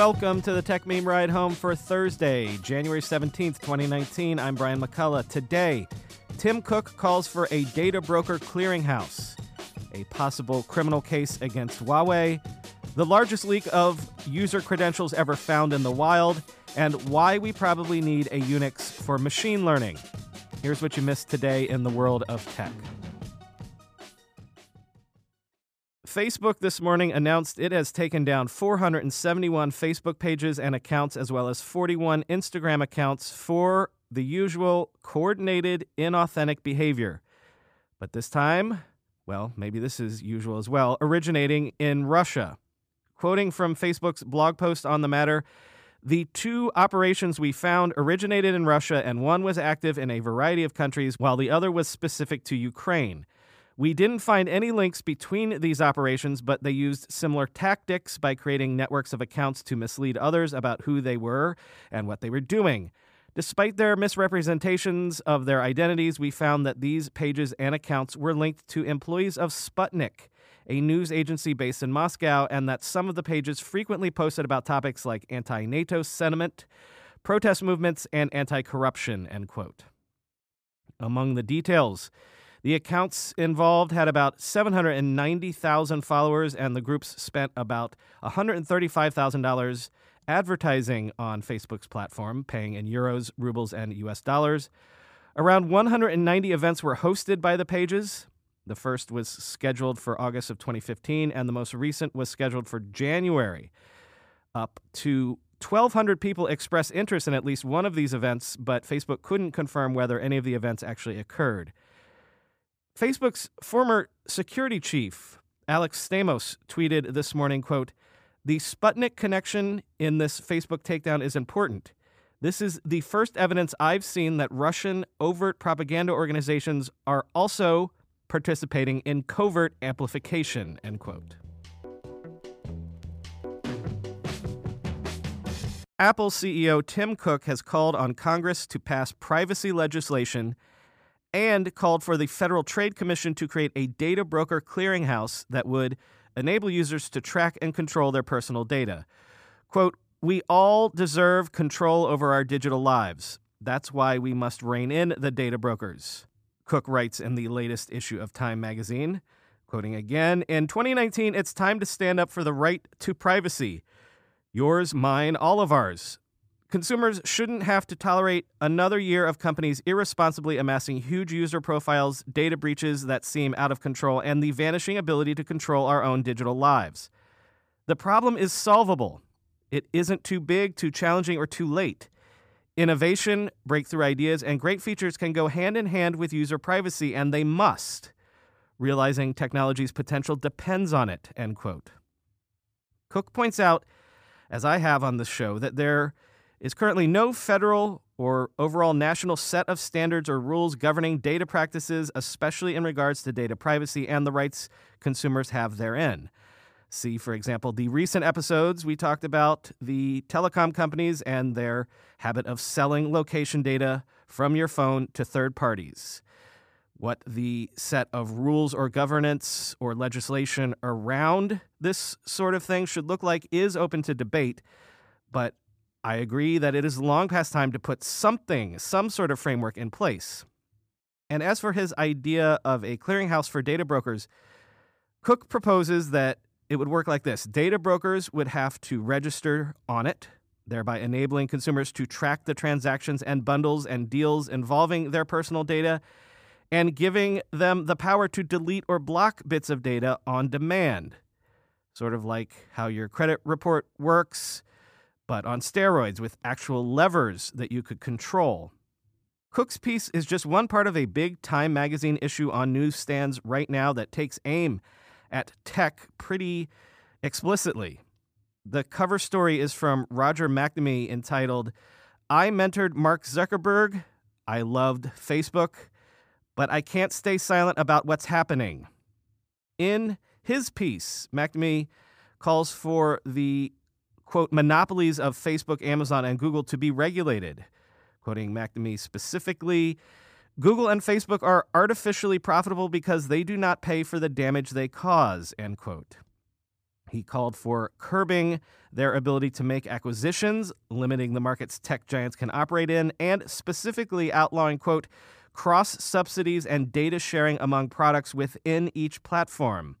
Welcome to the Techmeme Ride Home for Thursday, January 17th, 2019. I'm Brian McCullough. Today, Tim Cook calls for a data broker clearinghouse, a possible criminal case against Huawei, the largest leak of user credentials ever found in the wild, and why we probably need a Unix for machine learning. Here's what you missed today in the world of tech. Facebook this morning announced it has taken down 471 Facebook pages and accounts, as well as 41 Instagram accounts for the usual coordinated, inauthentic behavior. But this time, well, maybe this is usual as well, originating in Russia. Quoting from Facebook's blog post on the matter, the two operations we found originated in Russia, and one was active in a variety of countries, while the other was specific to Ukraine. We didn't find any links between these operations, but they used similar tactics by creating networks of accounts to mislead others about who they were and what they were doing. Despite their misrepresentations of their identities, we found that these pages and accounts were linked to employees of Sputnik, a news agency based in Moscow, and that some of the pages frequently posted about topics like anti NATO sentiment, protest movements, and anti corruption. Among the details, the accounts involved had about 790,000 followers, and the groups spent about $135,000 advertising on Facebook's platform, paying in euros, rubles, and US dollars. Around 190 events were hosted by the pages. The first was scheduled for August of 2015, and the most recent was scheduled for January. Up to 1,200 people expressed interest in at least one of these events, but Facebook couldn't confirm whether any of the events actually occurred. Facebook's former security chief, Alex Stamos, tweeted this morning, quote, "The Sputnik connection in this Facebook takedown is important. This is the first evidence I've seen that Russian overt propaganda organizations are also participating in covert amplification." End quote. Apple CEO Tim Cook has called on Congress to pass privacy legislation and called for the Federal Trade Commission to create a data broker clearinghouse that would enable users to track and control their personal data. Quote, We all deserve control over our digital lives. That's why we must rein in the data brokers. Cook writes in the latest issue of Time magazine, quoting again In 2019, it's time to stand up for the right to privacy. Yours, mine, all of ours. Consumers shouldn't have to tolerate another year of companies irresponsibly amassing huge user profiles, data breaches that seem out of control, and the vanishing ability to control our own digital lives. The problem is solvable. It isn't too big, too challenging, or too late. Innovation, breakthrough ideas, and great features can go hand in hand with user privacy, and they must. Realizing technology's potential depends on it, end quote. Cook points out, as I have on the show, that there is currently no federal or overall national set of standards or rules governing data practices, especially in regards to data privacy and the rights consumers have therein. See, for example, the recent episodes we talked about the telecom companies and their habit of selling location data from your phone to third parties. What the set of rules or governance or legislation around this sort of thing should look like is open to debate, but I agree that it is long past time to put something, some sort of framework in place. And as for his idea of a clearinghouse for data brokers, Cook proposes that it would work like this data brokers would have to register on it, thereby enabling consumers to track the transactions and bundles and deals involving their personal data, and giving them the power to delete or block bits of data on demand. Sort of like how your credit report works but on steroids with actual levers that you could control. Cook's piece is just one part of a big Time magazine issue on newsstands right now that takes aim at tech pretty explicitly. The cover story is from Roger McNamee entitled, I mentored Mark Zuckerberg. I loved Facebook, but I can't stay silent about what's happening. In his piece, McNamee calls for the quote monopolies of Facebook, Amazon, and Google to be regulated. Quoting McNamee specifically, Google and Facebook are artificially profitable because they do not pay for the damage they cause, end quote. He called for curbing their ability to make acquisitions, limiting the markets tech giants can operate in, and specifically outlawing, quote, cross subsidies and data sharing among products within each platform.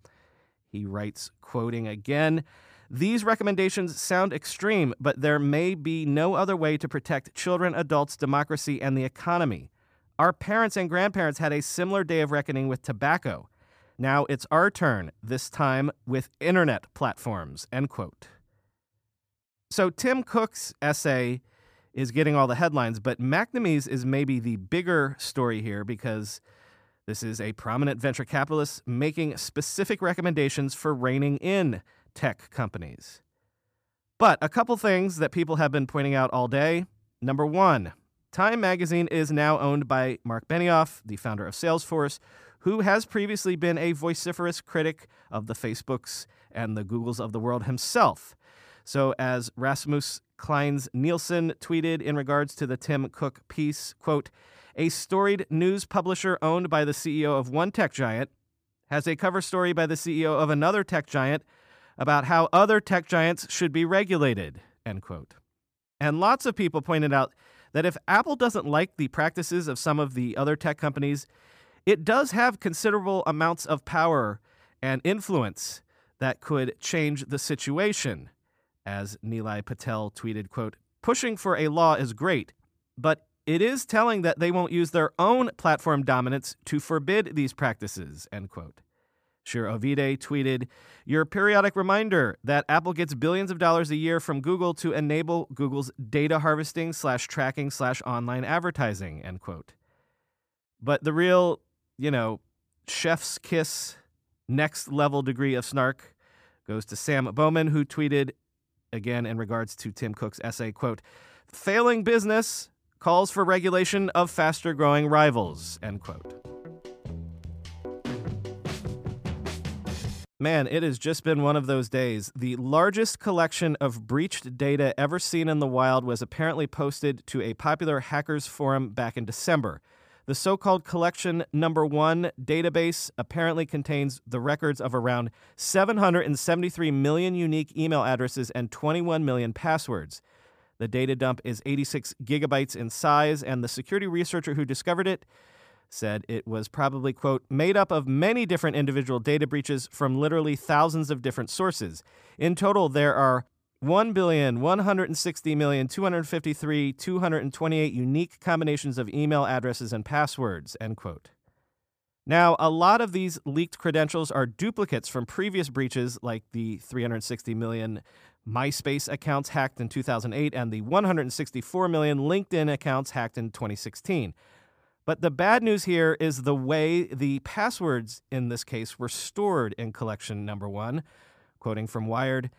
He writes, quoting again, these recommendations sound extreme, but there may be no other way to protect children, adults, democracy, and the economy. Our parents and grandparents had a similar day of reckoning with tobacco. Now it's our turn, this time with internet platforms. End quote. So Tim Cook's essay is getting all the headlines, but McNamee's is maybe the bigger story here because this is a prominent venture capitalist making specific recommendations for reining in tech companies. But a couple things that people have been pointing out all day. Number one, Time Magazine is now owned by Marc Benioff, the founder of Salesforce, who has previously been a vociferous critic of the Facebooks and the Googles of the world himself. So, as Rasmus Kleis Nielsen tweeted in regards to the Tim Cook piece, quote, a storied news publisher owned by the CEO of one tech giant has a cover story by the CEO of another tech giant about how other tech giants should be regulated, end quote. And lots of people pointed out that if Apple doesn't like the practices of some of the other tech companies, it does have considerable amounts of power and influence that could change the situation. As Nilay Patel tweeted, quote, pushing for a law is great, but it is telling that they won't use their own platform dominance to forbid these practices, end quote. Shira Ovide tweeted, Your periodic reminder that Apple gets billions of dollars a year from Google to enable Google's data harvesting slash tracking slash online advertising, end quote. But the real, you know, chef's kiss, next level degree of snark goes to Sam Bowman, who tweeted, again in regards to Tim Cook's essay, quote, failing business calls for regulation of faster growing rivals, end quote. Man, it has just been one of those days. The largest collection of breached data ever seen in the wild was apparently posted to a popular hackers forum back in December. The so called collection number one database apparently contains the records of around 773 million unique email addresses and 21 million passwords. The data dump is 86 gigabytes in size, and the security researcher who discovered it said it was probably, quote, made up of many different individual data breaches from literally thousands of different sources. In total, there are 1,160,253,228 unique combinations of email addresses and passwords, end quote. Now, a lot of these leaked credentials are duplicates from previous breaches, like the 360 million MySpace accounts hacked in 2008 and the 164 million LinkedIn accounts hacked in 2016. But the bad news here is the way the passwords in this case were stored in collection number one. Quoting from Wired,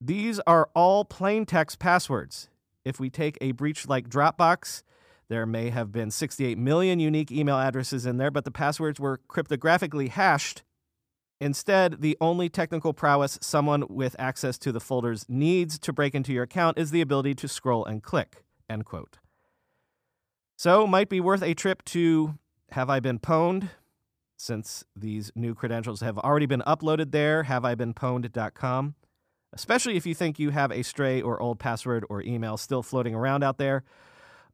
these are all plain text passwords. If we take a breach like Dropbox, there may have been 68 million unique email addresses in there, but the passwords were cryptographically hashed. Instead, the only technical prowess someone with access to the folders needs to break into your account is the ability to scroll and click. End quote. So, might be worth a trip to Have I Been Pwned? Since these new credentials have already been uploaded there, haveibeenpwned.com. Especially if you think you have a stray or old password or email still floating around out there.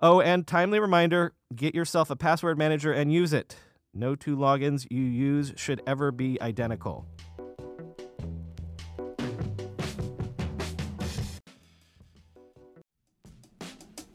Oh, and timely reminder get yourself a password manager and use it. No two logins you use should ever be identical.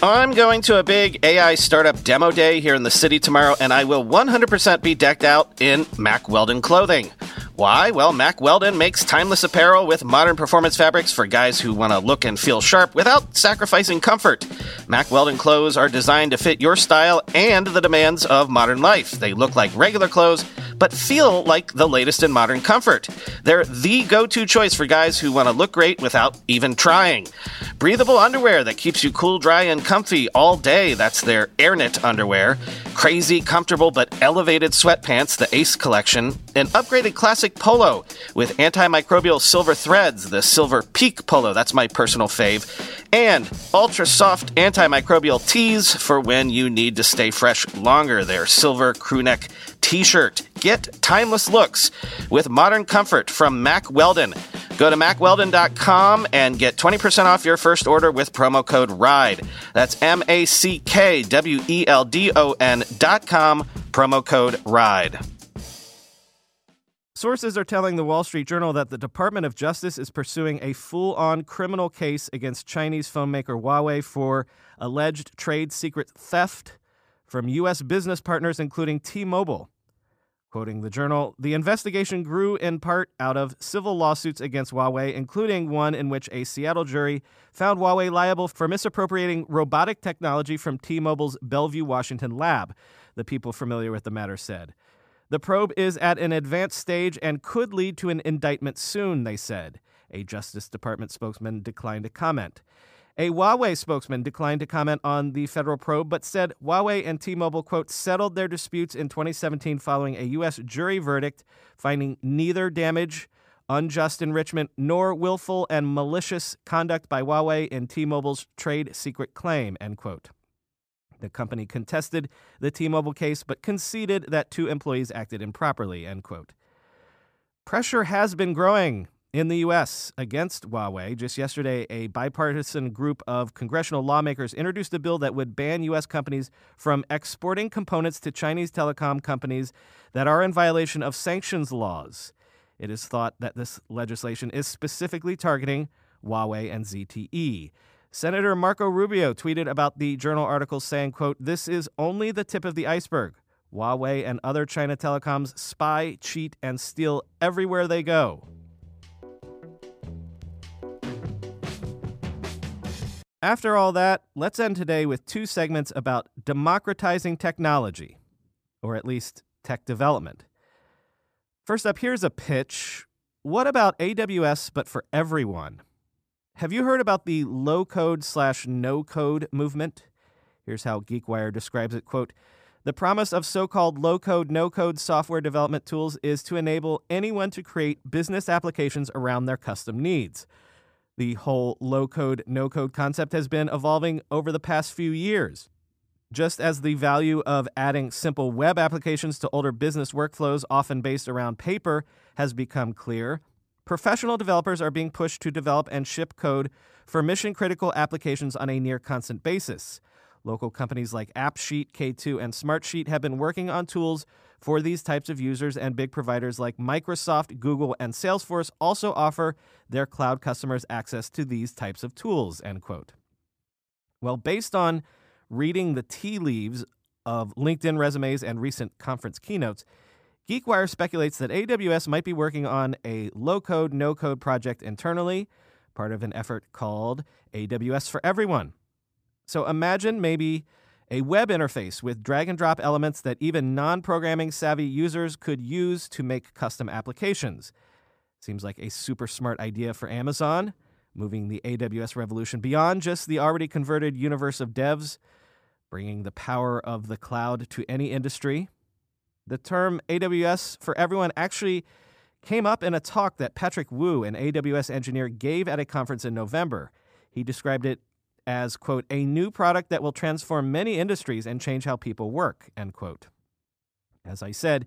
I'm going to a big AI startup demo day here in the city tomorrow, and I will 100% be decked out in Mack Weldon clothing. Why? Well, Mack Weldon makes timeless apparel with modern performance fabrics for guys who want to look and feel sharp without sacrificing comfort. Mack Weldon clothes are designed to fit your style and the demands of modern life. They look like regular clothes, but feel like the latest in modern comfort. They're the go to choice for guys who want to look great without even trying. Breathable underwear that keeps you cool, dry, and comfy all day. That's their AirKnit underwear. Crazy, comfortable, but elevated sweatpants, the Ace collection. An upgraded classic polo with antimicrobial silver threads, the Silver Peak polo. That's my personal fave. And ultra soft antimicrobial tees for when you need to stay fresh longer. Their silver crewneck t shirt. Get timeless looks with modern comfort from Mack Weldon. Go to mackweldon.com and get 20% off your first order with promo code RIDE. That's M A C K W E L D O N.com, promo code RIDE. Sources are telling the Wall Street Journal that the Department of Justice is pursuing a full on criminal case against Chinese phone maker Huawei for alleged trade secret theft from U.S. business partners, including T Mobile. Quoting the journal, the investigation grew in part out of civil lawsuits against Huawei, including one in which a Seattle jury found Huawei liable for misappropriating robotic technology from T Mobile's Bellevue, Washington lab, the people familiar with the matter said. The probe is at an advanced stage and could lead to an indictment soon, they said. A Justice Department spokesman declined to comment. A Huawei spokesman declined to comment on the federal probe, but said Huawei and T Mobile, quote, settled their disputes in 2017 following a U.S. jury verdict finding neither damage, unjust enrichment, nor willful and malicious conduct by Huawei in T Mobile's trade secret claim, end quote. The company contested the T Mobile case, but conceded that two employees acted improperly, end quote. Pressure has been growing in the U.S. against Huawei. Just yesterday, a bipartisan group of congressional lawmakers introduced a bill that would ban U.S. companies from exporting components to Chinese telecom companies that are in violation of sanctions laws. It is thought that this legislation is specifically targeting Huawei and ZTE. Senator Marco Rubio tweeted about the journal article saying, quote, This is only the tip of the iceberg. Huawei and other China telecoms spy, cheat, and steal everywhere they go. After all that, let's end today with two segments about democratizing technology, or at least tech development. First up, here's a pitch. What about AWS but for everyone? Have you heard about the low code slash no code movement? Here's how GeekWire describes it quote, the promise of so called low code, no code software development tools is to enable anyone to create business applications around their custom needs. The whole low code, no code concept has been evolving over the past few years. Just as the value of adding simple web applications to older business workflows, often based around paper, has become clear, professional developers are being pushed to develop and ship code for mission critical applications on a near constant basis. Local companies like AppSheet, K2, and Smartsheet have been working on tools for these types of users, and big providers like Microsoft, Google, and Salesforce also offer their cloud customers access to these types of tools. End quote. Well, based on reading the tea leaves of LinkedIn resumes and recent conference keynotes, GeekWire speculates that AWS might be working on a low code, no code project internally, part of an effort called AWS for Everyone. So imagine maybe a web interface with drag and drop elements that even non programming savvy users could use to make custom applications. Seems like a super smart idea for Amazon, moving the AWS revolution beyond just the already converted universe of devs, bringing the power of the cloud to any industry. The term AWS for everyone actually came up in a talk that Patrick Wu, an AWS engineer, gave at a conference in November. He described it as, quote, a new product that will transform many industries and change how people work, end quote. As I said,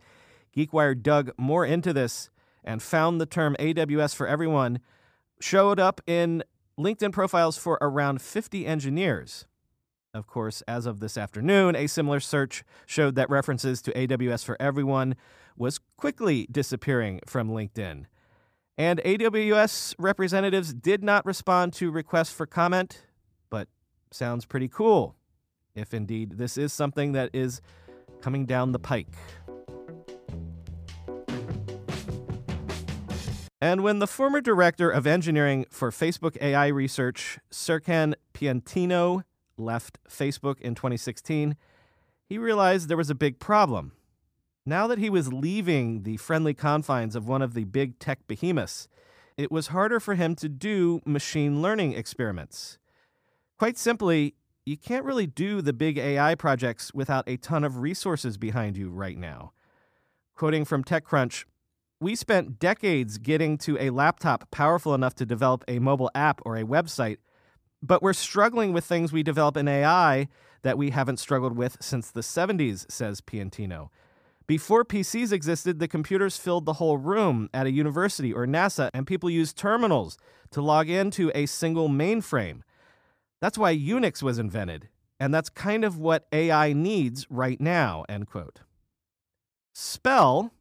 GeekWire dug more into this and found the term AWS for everyone showed up in LinkedIn profiles for around 50 engineers. Of course, as of this afternoon, a similar search showed that references to AWS for everyone was quickly disappearing from LinkedIn. And AWS representatives did not respond to requests for comment, sounds pretty cool, if indeed this is something that is coming down the pike. And when the former director of engineering for Facebook AI research, Serkan Piantino, left Facebook in 2016, he realized there was a big problem. Now that he was leaving the friendly confines of one of the big tech behemoths, it was harder for him to do machine learning experiments. Quite simply, you can't really do the big AI projects without a ton of resources behind you right now. Quoting from TechCrunch, we spent decades getting to a laptop powerful enough to develop a mobile app or a website, but we're struggling with things we develop in AI that we haven't struggled with since the 70s, says Piantino. Before PCs existed, the computers filled the whole room at a university or NASA, and people used terminals to log into a single mainframe. That's why Unix was invented, and that's kind of what AI needs right now, end quote. Spell,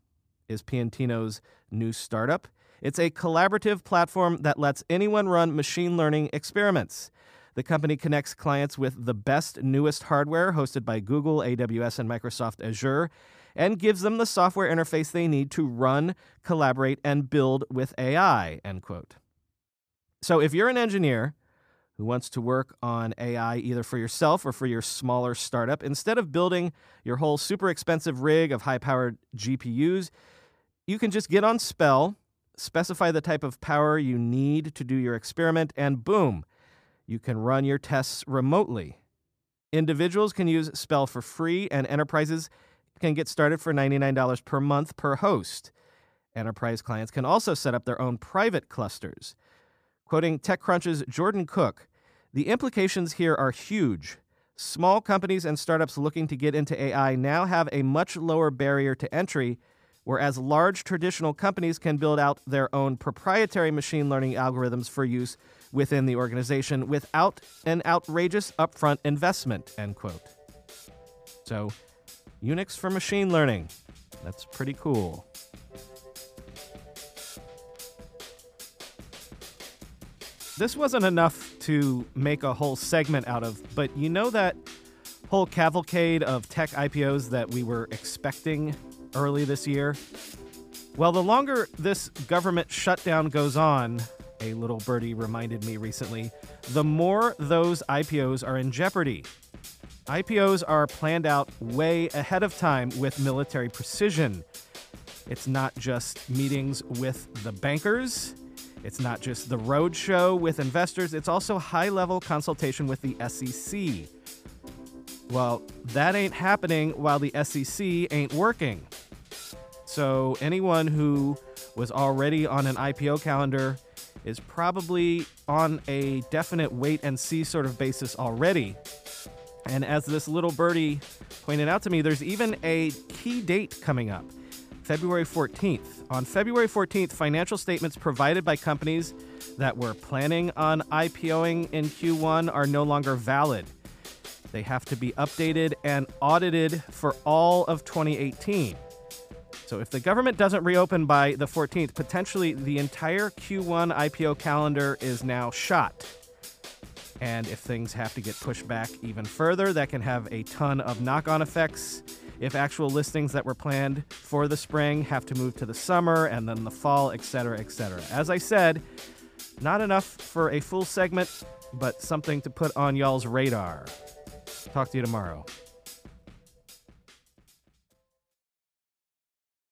is Piantino's new startup. It's a collaborative platform that lets anyone run machine learning experiments. The company connects clients with the best, newest hardware hosted by Google, AWS, and Microsoft Azure, and gives them the software interface they need to run, collaborate, and build with AI. End quote. So if you're an engineer who wants to work on AI either for yourself or for your smaller startup, instead of building your whole super expensive rig of high powered GPUs, you can just get on Spell, specify the type of power you need to do your experiment, and boom, you can run your tests remotely. Individuals can use Spell for free, and enterprises can get started for $99 per month per host. Enterprise clients can also set up their own private clusters. Quoting TechCrunch's Jordan Crook, the implications here are huge. Small companies and startups looking to get into AI now have a much lower barrier to entry whereas large traditional companies can build out their own proprietary machine learning algorithms for use within the organization without an outrageous upfront investment end quote. So unix for machine learning. That's pretty cool this wasn't enough to make a whole segment out of but you know that whole cavalcade of tech ipos that we were expecting early this year. Well, the longer this government shutdown goes on, a little birdie reminded me recently, the more those IPOs are in jeopardy. IPOs are planned out way ahead of time with military precision. It's not just meetings with the bankers, it's not just the roadshow with investors, it's also high level consultation with the SEC. Well, that ain't happening while the SEC ain't working. So anyone who was already on an IPO calendar is probably on a definite wait and see sort of basis already. And as this little birdie pointed out to me, there's even a key date coming up February 14th. On February 14th, financial statements provided by companies that were planning on IPOing in Q1 are no longer valid. They have to be updated and audited for all of 2018. So if the government doesn't reopen by the 14th, potentially the entire Q1 IPO calendar is now shot. And if things have to get pushed back even further, that can have a ton of knock on effects. If actual listings that were planned for the spring have to move to the summer and then the fall, etc., etc. As I said, not enough for a full segment, but something to put on y'all's radar. Talk to you tomorrow.